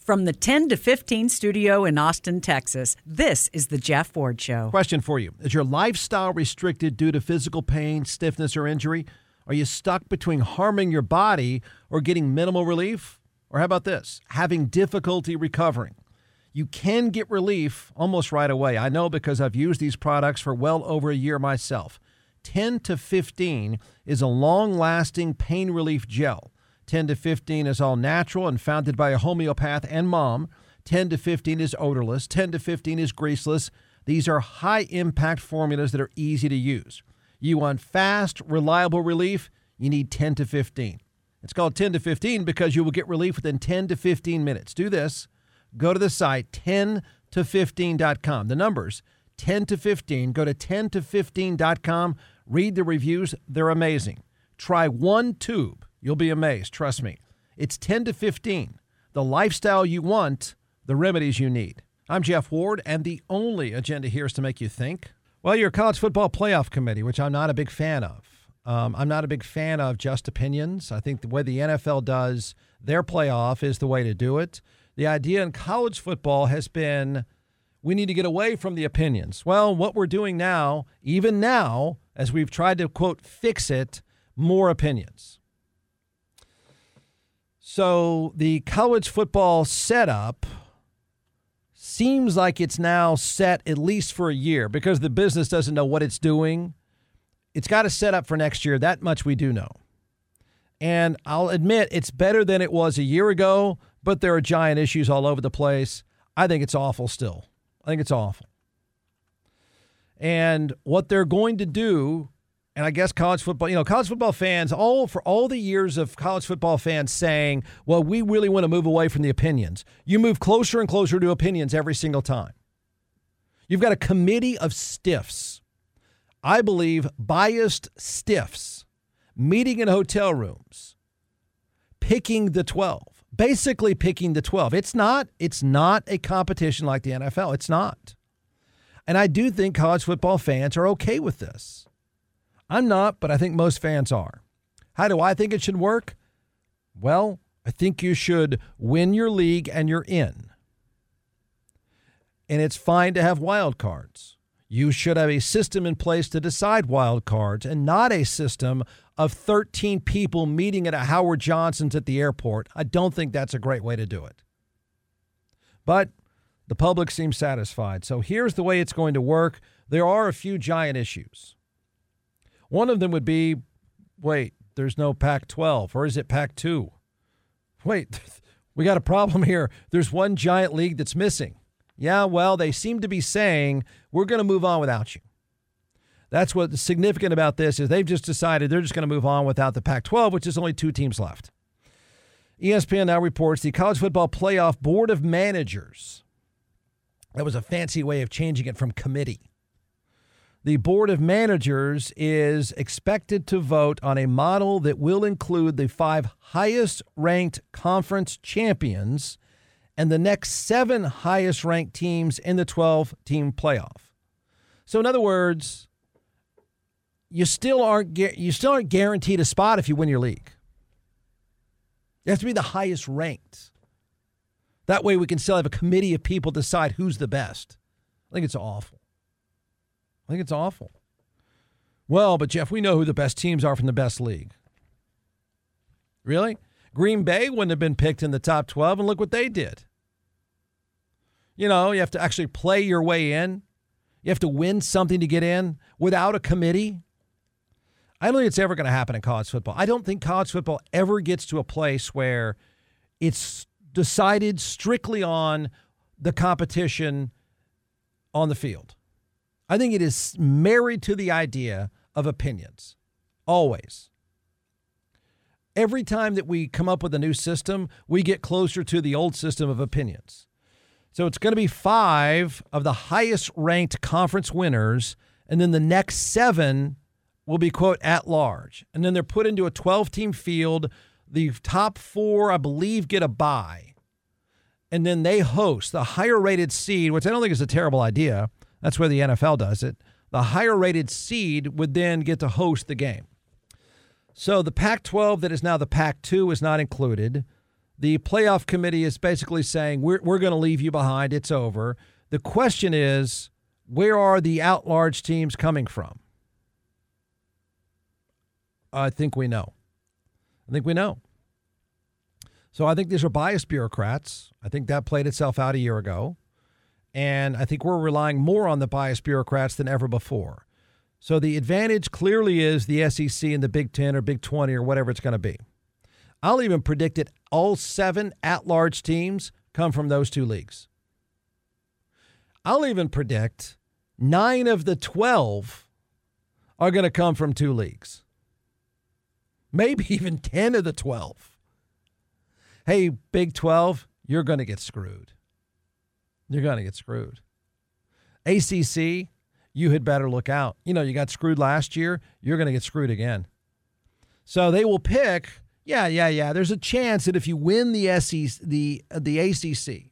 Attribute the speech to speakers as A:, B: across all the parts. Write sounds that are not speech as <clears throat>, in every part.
A: From the 10 to 15 studio in Austin, Texas, this is the Jeff Ward Show.
B: Question for you Is your lifestyle restricted due to physical pain, stiffness, or injury? Are you stuck between harming your body or getting minimal relief? Or how about this? Having difficulty recovering? You can get relief almost right away. I know because I've used these products for well over a year myself. 10 to 15 is a long lasting pain relief gel. 10 to 15 is all natural and founded by a homeopath and mom. 10 to 15 is odorless. 10 to 15 is greaseless. These are high impact formulas that are easy to use. You want fast, reliable relief? You need 10 to 15. It's called 10 to 15 because you will get relief within 10 to 15 minutes. Do this. Go to the site 10 to 15.com. The numbers 10 to 15. Go to 10 to 15.com. Read the reviews, they're amazing. Try one tube You'll be amazed, trust me. It's 10 to 15. The lifestyle you want, the remedies you need. I'm Jeff Ward, and the only agenda here is to make you think. Well, your college football playoff committee, which I'm not a big fan of. Um, I'm not a big fan of just opinions. I think the way the NFL does their playoff is the way to do it. The idea in college football has been we need to get away from the opinions. Well, what we're doing now, even now, as we've tried to quote, fix it, more opinions. So the college football setup seems like it's now set at least for a year because the business doesn't know what it's doing. It's got to set up for next year. That much we do know. And I'll admit it's better than it was a year ago, but there are giant issues all over the place. I think it's awful still. I think it's awful. And what they're going to do and I guess college football, you know, college football fans, all for all the years of college football fans saying, well, we really want to move away from the opinions. You move closer and closer to opinions every single time. You've got a committee of stiffs. I believe biased stiffs meeting in hotel rooms, picking the 12, basically picking the 12. It's not, it's not a competition like the NFL. It's not. And I do think college football fans are okay with this. I'm not, but I think most fans are. How do I think it should work? Well, I think you should win your league and you're in. And it's fine to have wild cards. You should have a system in place to decide wild cards and not a system of 13 people meeting at a Howard Johnson's at the airport. I don't think that's a great way to do it. But the public seems satisfied. So here's the way it's going to work. There are a few giant issues. One of them would be wait, there's no Pac 12, or is it Pac 2? Wait, <laughs> we got a problem here. There's one giant league that's missing. Yeah, well, they seem to be saying we're going to move on without you. That's what's significant about this is they've just decided they're just going to move on without the Pac-12, which is only two teams left. ESPN now reports the College Football Playoff Board of Managers. That was a fancy way of changing it from committee the Board of Managers is expected to vote on a model that will include the five highest ranked conference champions and the next seven highest ranked teams in the 12 team playoff. So, in other words, you still aren't you still aren't guaranteed a spot if you win your league. You have to be the highest ranked. That way, we can still have a committee of people decide who's the best. I think it's awful. I think it's awful. Well, but Jeff, we know who the best teams are from the best league. Really? Green Bay wouldn't have been picked in the top 12, and look what they did. You know, you have to actually play your way in. You have to win something to get in without a committee. I don't think it's ever going to happen in college football. I don't think college football ever gets to a place where it's decided strictly on the competition on the field. I think it is married to the idea of opinions, always. Every time that we come up with a new system, we get closer to the old system of opinions. So it's going to be five of the highest ranked conference winners, and then the next seven will be, quote, at large. And then they're put into a 12 team field. The top four, I believe, get a bye. And then they host the higher rated seed, which I don't think is a terrible idea. That's where the NFL does it. The higher rated seed would then get to host the game. So the Pac 12, that is now the Pac 2, is not included. The playoff committee is basically saying, we're, we're going to leave you behind. It's over. The question is, where are the out large teams coming from? I think we know. I think we know. So I think these are biased bureaucrats. I think that played itself out a year ago. And I think we're relying more on the biased bureaucrats than ever before. So the advantage clearly is the SEC and the Big 10 or Big 20 or whatever it's going to be. I'll even predict it all seven at large teams come from those two leagues. I'll even predict nine of the 12 are going to come from two leagues. Maybe <laughs> even 10 of the 12. Hey, Big 12, you're going to get screwed. You're going to get screwed. ACC, you had better look out. You know, you got screwed last year, you're going to get screwed again. So they will pick, yeah, yeah, yeah. There's a chance that if you win the SEC, the the ACC,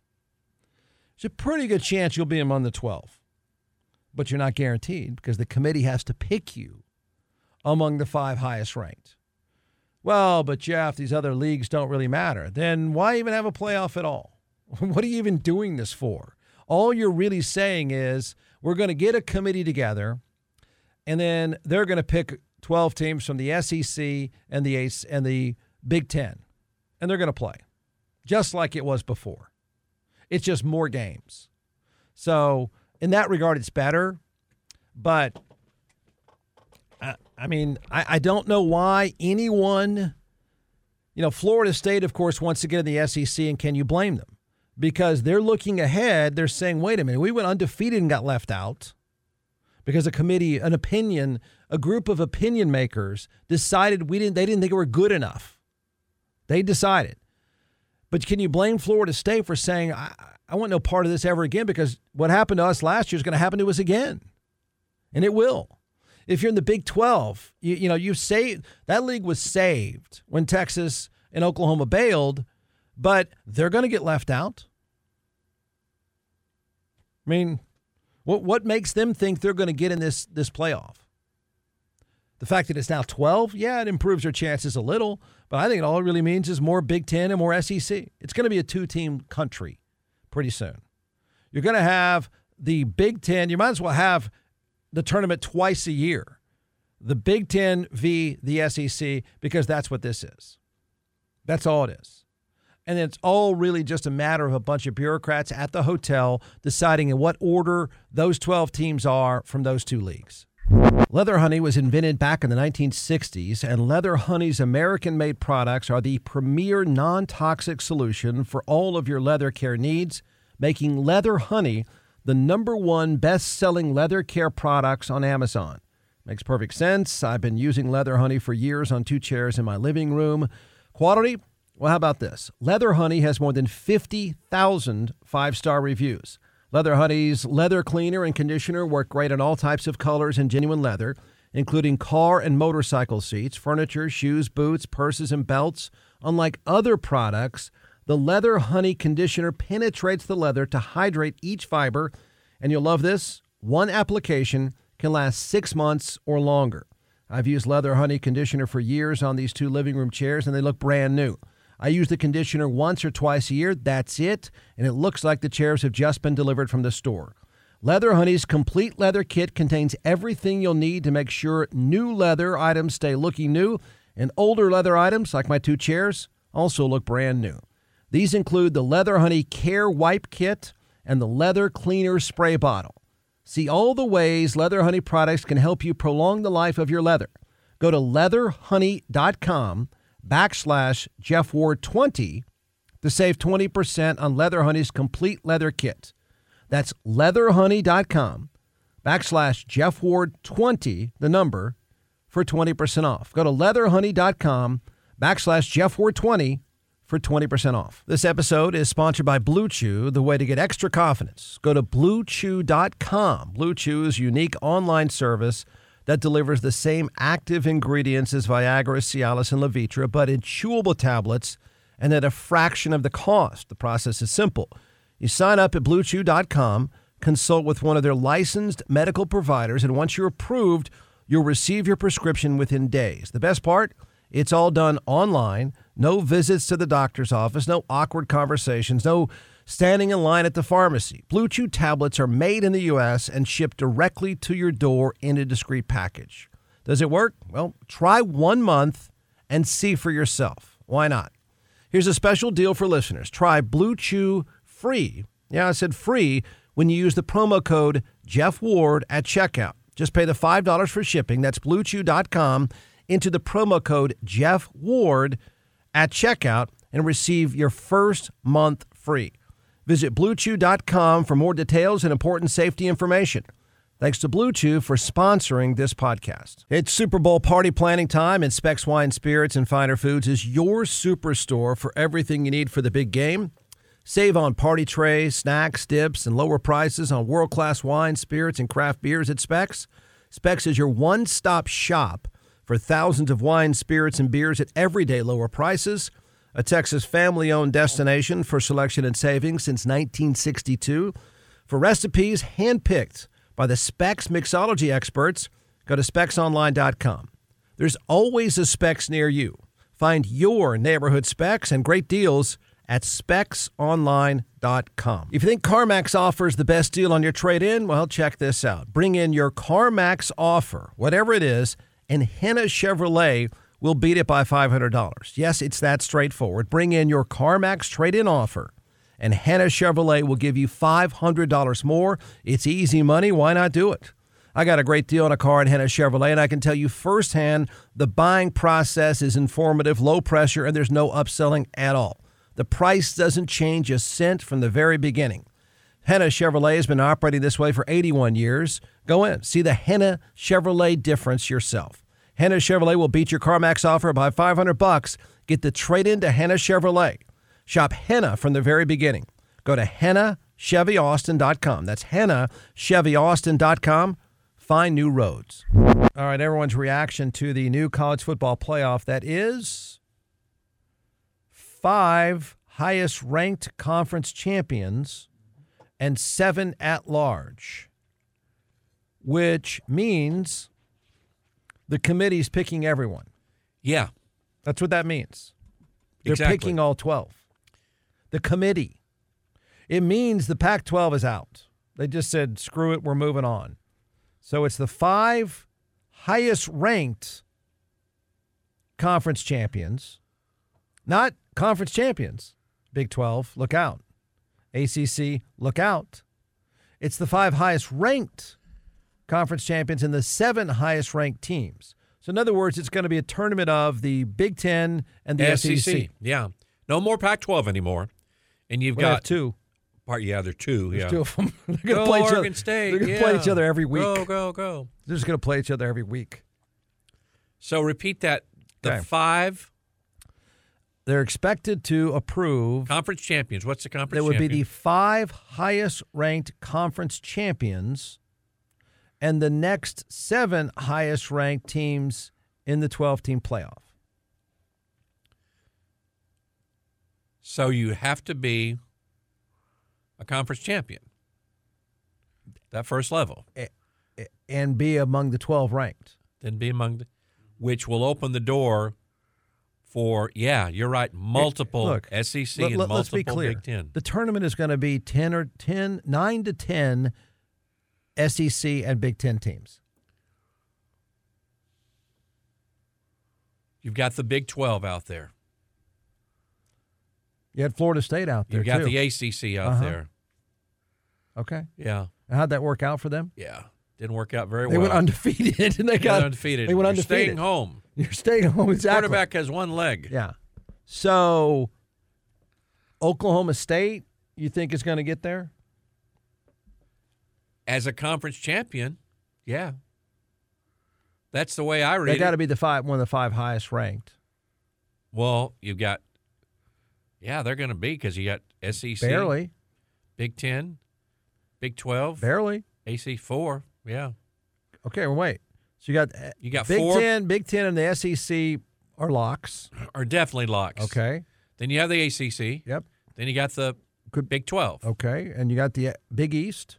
B: there's a pretty good chance you'll be among the 12. But you're not guaranteed because the committee has to pick you among the five highest ranked. Well, but Jeff, these other leagues don't really matter. Then why even have a playoff at all? <laughs> what are you even doing this for? All you're really saying is we're going to get a committee together, and then they're going to pick 12 teams from the SEC and the ACC and the Big Ten, and they're going to play just like it was before. It's just more games. So, in that regard, it's better. But, I, I mean, I, I don't know why anyone, you know, Florida State, of course, wants to get in the SEC, and can you blame them? Because they're looking ahead. They're saying, wait a minute, we went undefeated and got left out because a committee, an opinion, a group of opinion makers decided we didn't, they didn't think we were good enough. They decided. But can you blame Florida State for saying, I, I want no part of this ever again because what happened to us last year is going to happen to us again? And it will. If you're in the Big 12, you, you know, you saved that league was saved when Texas and Oklahoma bailed, but they're going to get left out. I mean, what what makes them think they're going to get in this this playoff? The fact that it's now 12, yeah, it improves their chances a little, but I think it all it really means is more Big 10 and more SEC. It's going to be a two-team country pretty soon. You're going to have the Big 10, you might as well have the tournament twice a year. The Big 10 v the SEC because that's what this is. That's all it is. And it's all really just a matter of a bunch of bureaucrats at the hotel deciding in what order those 12 teams are from those two leagues. Leather Honey was invented back in the 1960s, and Leather Honey's American made products are the premier non toxic solution for all of your leather care needs, making Leather Honey the number one best selling leather care products on Amazon. Makes perfect sense. I've been using Leather Honey for years on two chairs in my living room. Quality, well, how about this? Leather Honey has more than 50,000 five star reviews. Leather Honey's leather cleaner and conditioner work great on all types of colors and genuine leather, including car and motorcycle seats, furniture, shoes, boots, purses, and belts. Unlike other products, the Leather Honey conditioner penetrates the leather to hydrate each fiber. And you'll love this one application can last six months or longer. I've used Leather Honey conditioner for years on these two living room chairs, and they look brand new. I use the conditioner once or twice a year. That's it. And it looks like the chairs have just been delivered from the store. Leather Honey's complete leather kit contains everything you'll need to make sure new leather items stay looking new, and older leather items, like my two chairs, also look brand new. These include the Leather Honey Care Wipe Kit and the Leather Cleaner Spray Bottle. See all the ways Leather Honey products can help you prolong the life of your leather. Go to leatherhoney.com backslash Jeff Ward 20 to save 20% on Leather Honey's complete leather kit. That's leatherhoney.com backslash Jeff Ward 20, the number, for 20% off. Go to leatherhoney.com backslash Jeff Ward 20 for 20% off. This episode is sponsored by Blue Chew, the way to get extra confidence. Go to bluechew.com. Blue Chew's unique online service that delivers the same active ingredients as Viagra, Cialis, and Levitra, but in chewable tablets and at a fraction of the cost. The process is simple. You sign up at bluechew.com, consult with one of their licensed medical providers, and once you're approved, you'll receive your prescription within days. The best part? It's all done online. No visits to the doctor's office, no awkward conversations, no standing in line at the pharmacy. Blue Chew tablets are made in the U.S. and shipped directly to your door in a discreet package. Does it work? Well, try one month and see for yourself. Why not? Here's a special deal for listeners. Try Blue Chew free. Yeah, I said free when you use the promo code Jeff Ward at checkout. Just pay the $5 for shipping. That's bluechew.com into the promo code Jeff Ward at checkout and receive your first month free. Visit bluechew.com for more details and important safety information. Thanks to Blue Chew for sponsoring this podcast. It's Super Bowl party planning time, and Specs Wine Spirits and Finer Foods is your superstore for everything you need for the big game. Save on party trays, snacks, dips, and lower prices on world class wine, spirits, and craft beers at Specs. Specs is your one stop shop for thousands of wine, spirits, and beers at everyday lower prices. A Texas family owned destination for selection and savings since 1962. For recipes handpicked by the Specs mixology experts, go to specsonline.com. There's always a Specs near you. Find your neighborhood Specs and great deals at specsonline.com. If you think CarMax offers the best deal on your trade in, well, check this out. Bring in your CarMax offer, whatever it is and Henna Chevrolet will beat it by $500. Yes, it's that straightforward. Bring in your CarMax trade in offer, and Henna Chevrolet will give you $500 more. It's easy money. Why not do it? I got a great deal on a car at Henna Chevrolet, and I can tell you firsthand the buying process is informative, low pressure, and there's no upselling at all. The price doesn't change a cent from the very beginning. Henna Chevrolet has been operating this way for 81 years. Go in, see the Henna Chevrolet difference yourself. Henna Chevrolet will beat your CarMax offer by 500 bucks. Get the trade in to Henna Chevrolet. Shop Henna from the very beginning. Go to HennaChevyAustin.com. That's HennaChevyAustin.com. Find new roads. All right, everyone's reaction to the new college football playoff that is five highest ranked conference champions and seven at large, which means the committee's picking everyone.
C: Yeah.
B: That's what that means. They're
C: Exactly.
B: picking all 12. The committee. It means the Pac 12 is out. They just said, screw it, we're moving on. So it's the five highest ranked conference champions, not conference champions. Big 12, look out. ACC, look out. It's the five highest ranked conference champions and the seven highest ranked teams. So, in other words, it's going to be a tournament of the Big Ten and the SEC.
C: SEC. Yeah. No more Pac-12 anymore. And you've
B: We
C: got
B: two.
C: Part, yeah, there are two.
B: There's
C: yeah.
B: two of them. <laughs> They're going
C: Go
B: to play each
C: Oregon
B: other.
C: State.
B: They're going to
C: yeah.
B: play each other every week.
C: Go, go, go.
B: They're just going to play each other every week.
C: So repeat that. The
B: Okay.
C: five
B: They're expected to approve.
C: conference champions. What's the conference
B: That would be the five highest ranked conference champions and the next seven highest ranked teams in the 12 team playoff.
C: So you have to be a conference champion. That first level.
B: and be among the 12 ranked.
C: Then be among the, which will open the door for, yeah, you're right, multiple
B: Look,
C: SEC
B: let-
C: and multiple
B: let's be clear.
C: Big Ten.
B: The tournament is going to be 10 or 10, 9 to 10 SEC and Big 10 teams.
C: You've got the Big 12 out there.
B: You had Florida State out there
C: You've got
B: too.
C: the ACC out
B: Uh-huh.
C: there.
B: okay.
C: Yeah,
B: And how'd that work out for them?
C: yeah. Didn't work out very
B: They
C: well.
B: They went undefeated <laughs> and they
C: They
B: got
C: undefeated.
B: They went
C: You're
B: undefeated.
C: Staying home.
B: You're staying home exactly.
C: Quarterback has one leg.
B: Yeah. So Oklahoma State, you think is going to get there?
C: As a conference champion, yeah. That's the way I read
B: They got to be the five, one of the five highest ranked.
C: Well, you've got, yeah, they're going to be because you got SEC,
B: Barely.
C: Big Ten, Big Twelve,
B: Barely.
C: AC four. Yeah,
B: Okay, well, wait. So you got uh,
C: You got
B: Big
C: four-
B: Ten, Big Ten, and the SEC are locks. <clears throat>
C: are definitely locks.
B: Okay.
C: Then you have the ACC.
B: Yep.
C: Then you got the Big Twelve.
B: Okay, and you got the uh, Big East.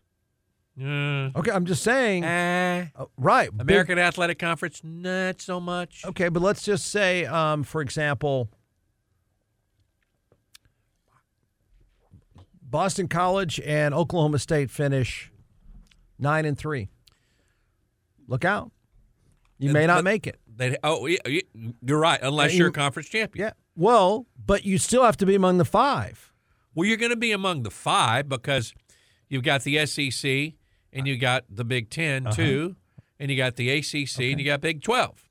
C: Uh,
B: Okay, I'm just saying.
C: eh.
B: uh, right. big-
C: American Athletic Conference, not so much.
B: Okay, but let's just say, um, for example, Boston College and Oklahoma State finish nine and three. Look out! You may not make it.
C: They, oh, you're right. Unless
B: And
C: you're a conference champion.
B: Yeah. Well, but you still have to be among the five.
C: Well, you're going to be among the five because you've got the SEC and you got the Big 10
B: Uh-huh.
C: too, and you got the ACC and you got Big Twelve.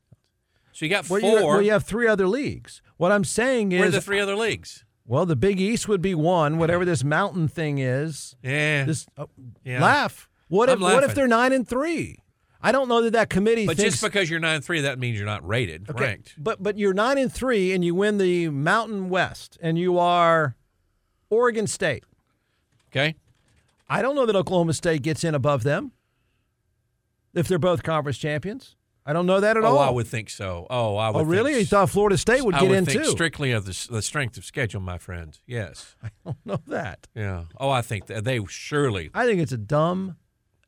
C: So you got
B: Well,
C: four.
B: you, well, you have three other leagues. What I'm saying
C: Where are
B: is,
C: the three other leagues?
B: well, the Big East would be one. Whatever this mountain thing is,
C: Yeah.
B: this oh,
C: Yeah.
B: laugh. What if
C: I'm
B: what if they're nine and three? I don't know that that committee
C: but
B: thinks
C: just because you're nine and three, that means you're not rated,
B: Okay,
C: ranked.
B: But but you're nine and three, and you win the Mountain West, and you are Oregon State.
C: Okay.
B: I don't know that Oklahoma State gets in above them if they're both conference champions. I don't know that at
C: Oh,
B: all.
C: I would think so. Oh, I would. Think.
B: Oh, really?
C: Think,
B: You thought Florida State would
C: I
B: get
C: would
B: in
C: think
B: too?
C: strictly of the, the strength of schedule, my friend. Yes. <laughs>
B: I don't know that.
C: Yeah. Oh, I think that they surely.
B: I think it's a dumb.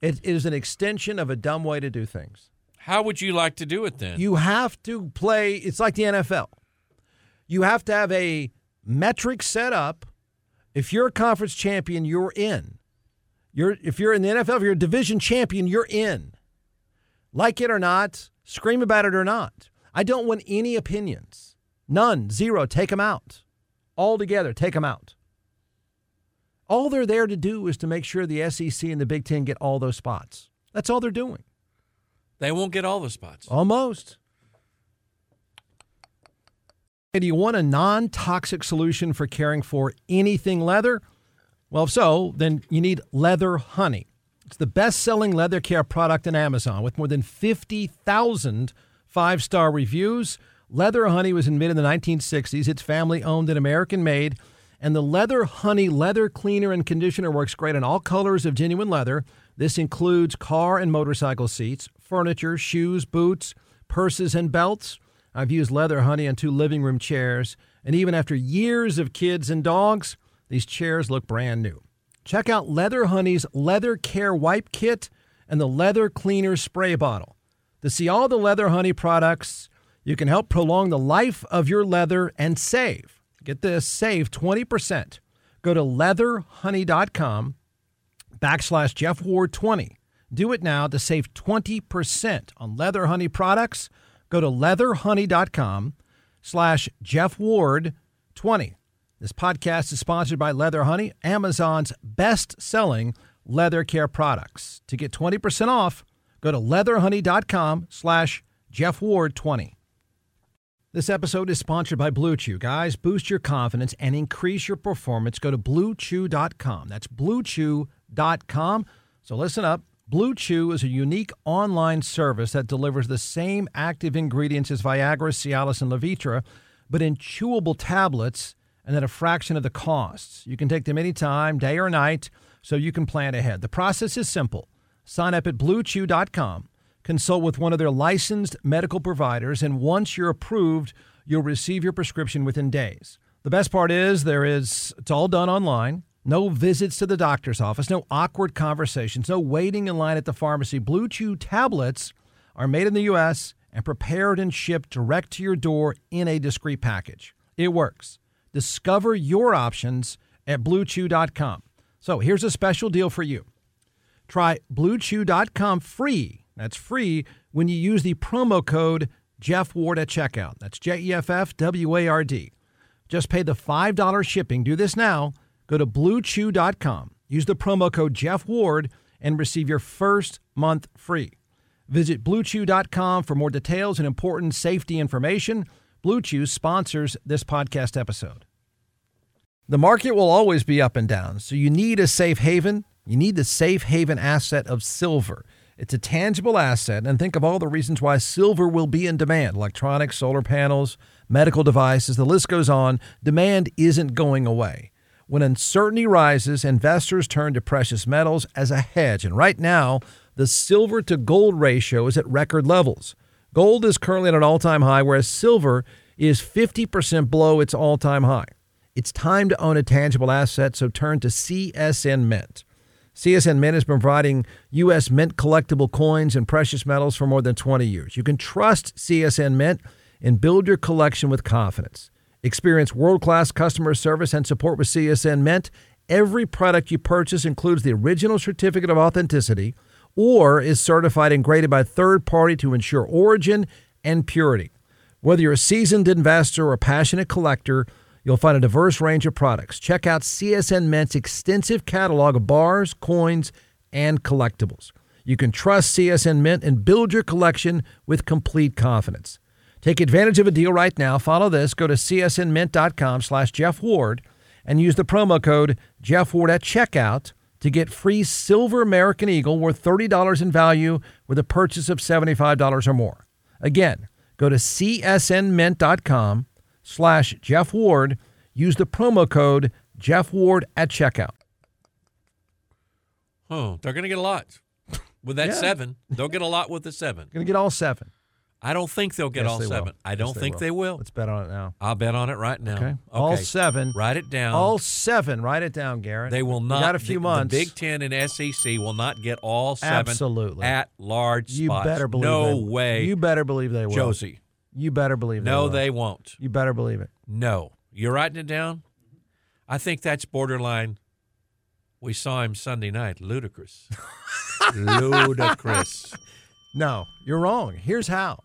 B: It, it is an extension of a dumb way to do things.
C: How would you like to do it then?
B: You have to play. It's like the NFL. You have to have a metric set up. If you're a conference champion, you're in. You're if you're in the NFL, if you're a division champion, you're in. Like it or not, scream about it or not. I don't want any opinions. None. Zero. Take them out. All together, take them out. All they're there to do is to make sure the SEC and the Big Ten get all those spots. That's all they're doing.
C: they won't get all the spots.
B: Almost. Do you want a non toxic solution for caring for anything leather? Well, if so, then you need Leather Honey. It's the best selling leather care product on Amazon with more than 50,000 five star reviews. Leather Honey was invented in the 1960s. It's family owned and American made. And the Leather Honey leather cleaner and conditioner works great on all colors of genuine leather. This includes car and motorcycle seats, furniture, shoes, boots, purses, and belts. I've used Leather Honey on two living room chairs. And even after years of kids and dogs, these chairs look brand new. Check out Leather Honey's Leather Care Wipe Kit and the Leather Cleaner Spray Bottle. To see all the Leather Honey products, you can help prolong the life of your leather and save. Get this, save 20%. Go to leatherhoney.com backslash Jeff Ward 20. Do it now to save 20% on Leather Honey products. Go to leatherhoney.com slash Jeff Ward 20. This podcast is sponsored by Leather Honey, Amazon's best selling leather care products. To get 20% off, go to leatherhoney.com slash Jeff Ward 20. This episode is sponsored by Blue Chew. Guys, boost your confidence and increase your performance. Go to bluechew.com. That's bluechew.com. So listen up. Blue Chew is a unique online service that delivers the same active ingredients as Viagra, Cialis, and Levitra, but in chewable tablets and at a fraction of the costs. You can take them anytime, day or night, so you can plan ahead. The process is simple. Sign up at bluechew.com, consult with one of their licensed medical providers, and once you're approved, you'll receive your prescription within days. The best part is there is it's all done online. No visits to the doctor's office, no awkward conversations, no waiting in line at the pharmacy. Blue Chew tablets are made in the US and prepared and shipped direct to your door in a discreet package. It works. Discover your options at bluechew.com. So, here's a special deal for you. Try bluechew.com free. That's free when you use the promo code Jeff Ward at checkout. That's J E F F W A R D. Just pay the $5 shipping. Do this now. Go to bluechew.com. Use the promo code Jeff Ward and receive your first month free. Visit bluechew.com for more details and important safety information. Blue Chew sponsors this podcast episode. The market will always be up and down, so you need a safe haven. You need the safe haven asset of silver. It's a tangible asset, and think of all the reasons why silver will be in demand electronics, solar panels, medical devices, the list goes on. Demand isn't going away. When uncertainty rises, investors turn to precious metals as a hedge. And right now, the silver to gold ratio is at record levels. Gold is currently at an all time high, whereas silver is 50% below its all time high. It's time to own a tangible asset, so turn to CSN Mint. CSN Mint has been providing U.S. mint collectible coins and precious metals for more than 20 years. You can trust CSN Mint and build your collection with confidence. Experience world class customer service and support with CSN Mint. Every product you purchase includes the original certificate of authenticity or is certified and graded by a third party to ensure origin and purity. Whether you're a seasoned investor or a passionate collector, you'll find a diverse range of products. Check out CSN Mint's extensive catalog of bars, coins, and collectibles. You can trust CSN Mint and build your collection with complete confidence. Take advantage of a deal right now. Follow this. Go to csnmint.com slash Jeff Ward and use the promo code Jeff Ward at checkout to get free silver American Eagle worth $30 in value with a purchase of $75 or more. Again, go to csnmint.com slash Jeff Ward. Use the promo code Jeff Ward at checkout.
C: Oh, they're going to get a lot with that
B: Yeah.
C: seven. They'll get a lot with the seven.
B: Going to get all seven.
C: I don't think they'll get
B: Yes,
C: all
B: they will.
C: seven. I don't think they will.
B: Let's bet on it now.
C: I'll bet on it right now.
B: Okay. All seven.
C: Write it down.
B: All seven. Write it down, Garrett.
C: They will
B: We
C: not.
B: got a few
C: the,
B: months.
C: The Big Ten and SEC will not get all seven
B: Absolutely.
C: at large
B: you
C: spots.
B: better believe
C: no
B: they
C: way.
B: You better believe they will.
C: Josie.
B: You better believe they
C: No,
B: will.
C: they won't.
B: You better believe it.
C: No. You're writing it down? I think that's borderline. We saw him Sunday night. Ludicrous. <laughs> Ludicrous.
B: No, you're wrong. Here's how.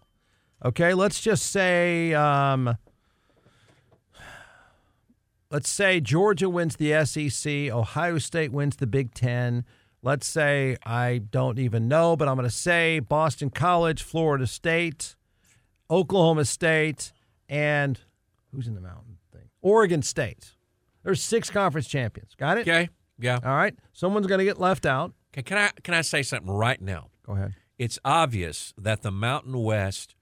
B: Okay, let's just say, um, let's say Georgia wins the SEC, Ohio State wins the Big Ten. Let's say I don't even know, but I'm going to say Boston College, Florida State, Oklahoma State, and who's in the mountain thing? Oregon State. There's six conference champions. Got it?
C: Okay. Yeah.
B: All right. Someone's going to get left out.
C: Okay, can I can I say something right now?
B: Go ahead.
C: It's obvious that the Mountain West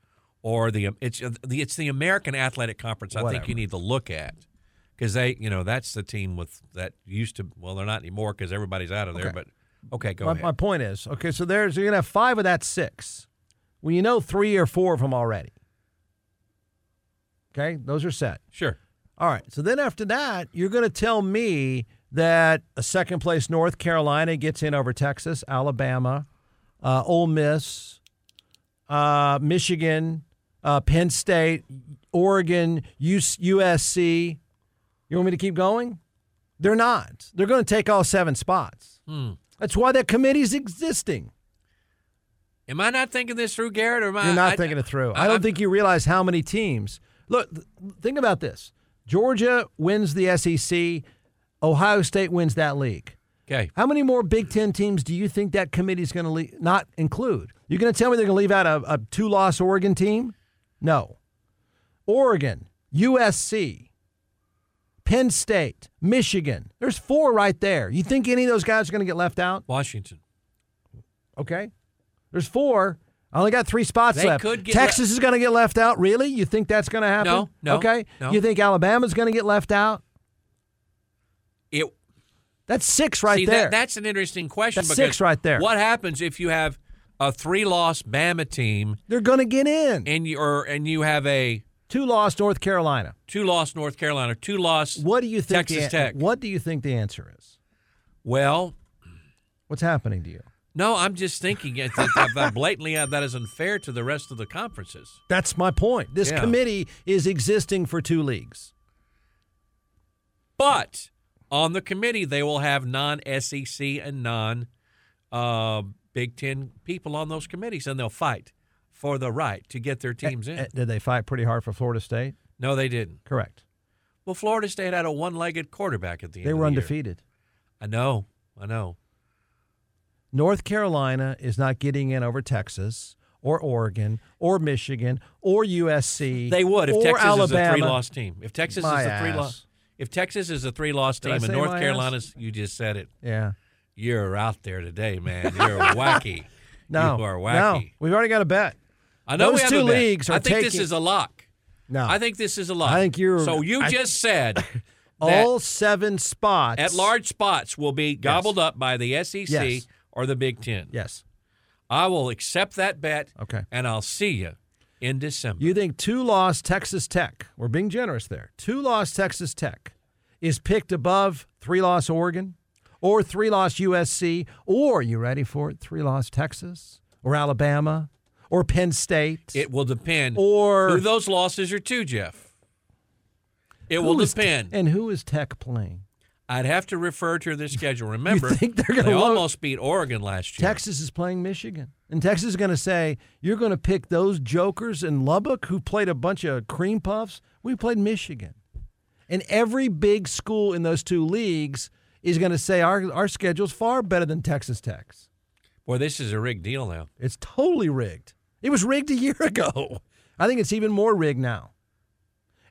C: or the it's the it's the American Athletic Conference. I think you need to look at because they you know that's the team with that used to well they're not anymore because everybody's out of there.
B: Okay.
C: But okay, go
B: my,
C: ahead.
B: my point is, okay, so there's you're gonna have five of that six. Well, you know three or four of them already. Okay, those are set.
C: sure.
B: All right. So then after that, you're gonna tell me that a second place North Carolina gets in over Texas, Alabama, uh, Ole Miss, uh, Michigan, uh, Penn State, Oregon, USC. You want me to keep going? They're not. They're going to take all seven spots.
C: Hmm.
B: That's why that committee's existing.
C: Am I not thinking this through, Garrett? Or am I,
B: You're not
C: I-
B: thinking it through. I,
C: I-
B: don't
C: I'm-
B: think you realize how many teams. Look, think about this. Georgia wins the SEC. Ohio State wins that league.
C: Okay.
B: How many more Big Ten teams do you think that committee is going to le- not include? You're going to tell me they're going to leave out a, a two-loss Oregon team? No. Oregon, USC, Penn State, Michigan. There's four right there. You think any of those guys are going to get left out?
C: Washington.
B: Okay. There's four. I only got three spots
C: They
B: left. Texas is going to get left out. Really? You think that's going to happen?
C: No, no,
B: Okay.
C: no.
B: You think Alabama's going to get left out?
C: It
B: That's six right
C: see,
B: there.
C: That, that's an interesting question.
B: That's six right there.
C: What happens if you have a three-loss Bama team
B: They're going to get in.
C: and you or and you have a
B: two-loss North Carolina.
C: two-loss North Carolina, two-loss
B: What do you think?
C: Texas
B: the,
C: Tech.
B: What do you think the answer is?
C: Well,
B: What's happening to you?
C: no, I'm just thinking that, that, that blatantly uh, that is unfair to the rest of the conferences.
B: That's my point. This
C: Yeah.
B: committee is existing for two leagues.
C: But on the committee, they will have non-SEC and non uh, Big Ten people on those committees, and they'll fight for the right to get their teams in.
B: Did they fight pretty hard for Florida State?
C: no, they didn't.
B: Correct.
C: Well, Florida State had a one-legged quarterback at the end.
B: They
C: of
B: were
C: the year.
B: undefeated.
C: I know. I know.
B: North Carolina is not getting in over Texas or Oregon or Michigan or USC.
C: They would if
B: or
C: Texas
B: Alabama.
C: is a three-loss team. If Texas
B: My
C: is a three-loss, if Texas is a three-loss team, and North
B: my ass?
C: Carolina's, you just said it.
B: Yeah.
C: You're out there today, man. You're <laughs> wacky.
B: No,
C: You are
B: no, we've already got a bet.
C: I know
B: Those
C: we have
B: two leagues are
C: I think this is a lock.
B: No,
C: I think this is a lock.
B: I think you're-
C: So you
B: I-
C: just said <laughs>
B: all seven spots
C: at large spots will be gobbled up by the SEC
B: Yes.
C: or the Big Ten.
B: Yes.
C: I will accept that bet.
B: Okay.
C: And I'll see you in December.
B: You think two loss Texas Tech? We're being generous there. Two loss Texas Tech is picked above three loss Oregon, or three loss USC, or you ready for it? Three loss Texas, or Alabama, or Penn State.
C: it will depend
B: Or-
C: who those losses are to, Jeff. It will depend.
B: and who is Tech playing?
C: I'd have to refer to their schedule. Remember,
B: think they're gonna
C: they
B: load-
C: almost beat Oregon last year.
B: Texas is playing Michigan. And Texas is going to say, You're going to pick those jokers in Lubbock who played a bunch of cream puffs? We played Michigan. And every big school in those two leagues is going to say, Our, our schedule's far better than Texas Tech's.
C: Boy, this is a rigged deal now.
B: It's totally rigged. It was rigged a year <laughs> ago. I think it's even more rigged now.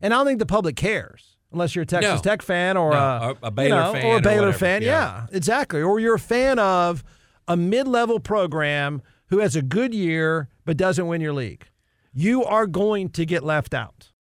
B: And I don't think the public cares. Unless you're a Texas
C: No.
B: Tech fan or
C: No, a, a- Baylor
B: you know,
C: fan
B: or
C: or
B: a Baylor
C: whatever.
B: fan.
C: Yeah.
B: Yeah, exactly. Or you're a fan of a mid-level program who has a good year but doesn't win your league. You are going to get left out.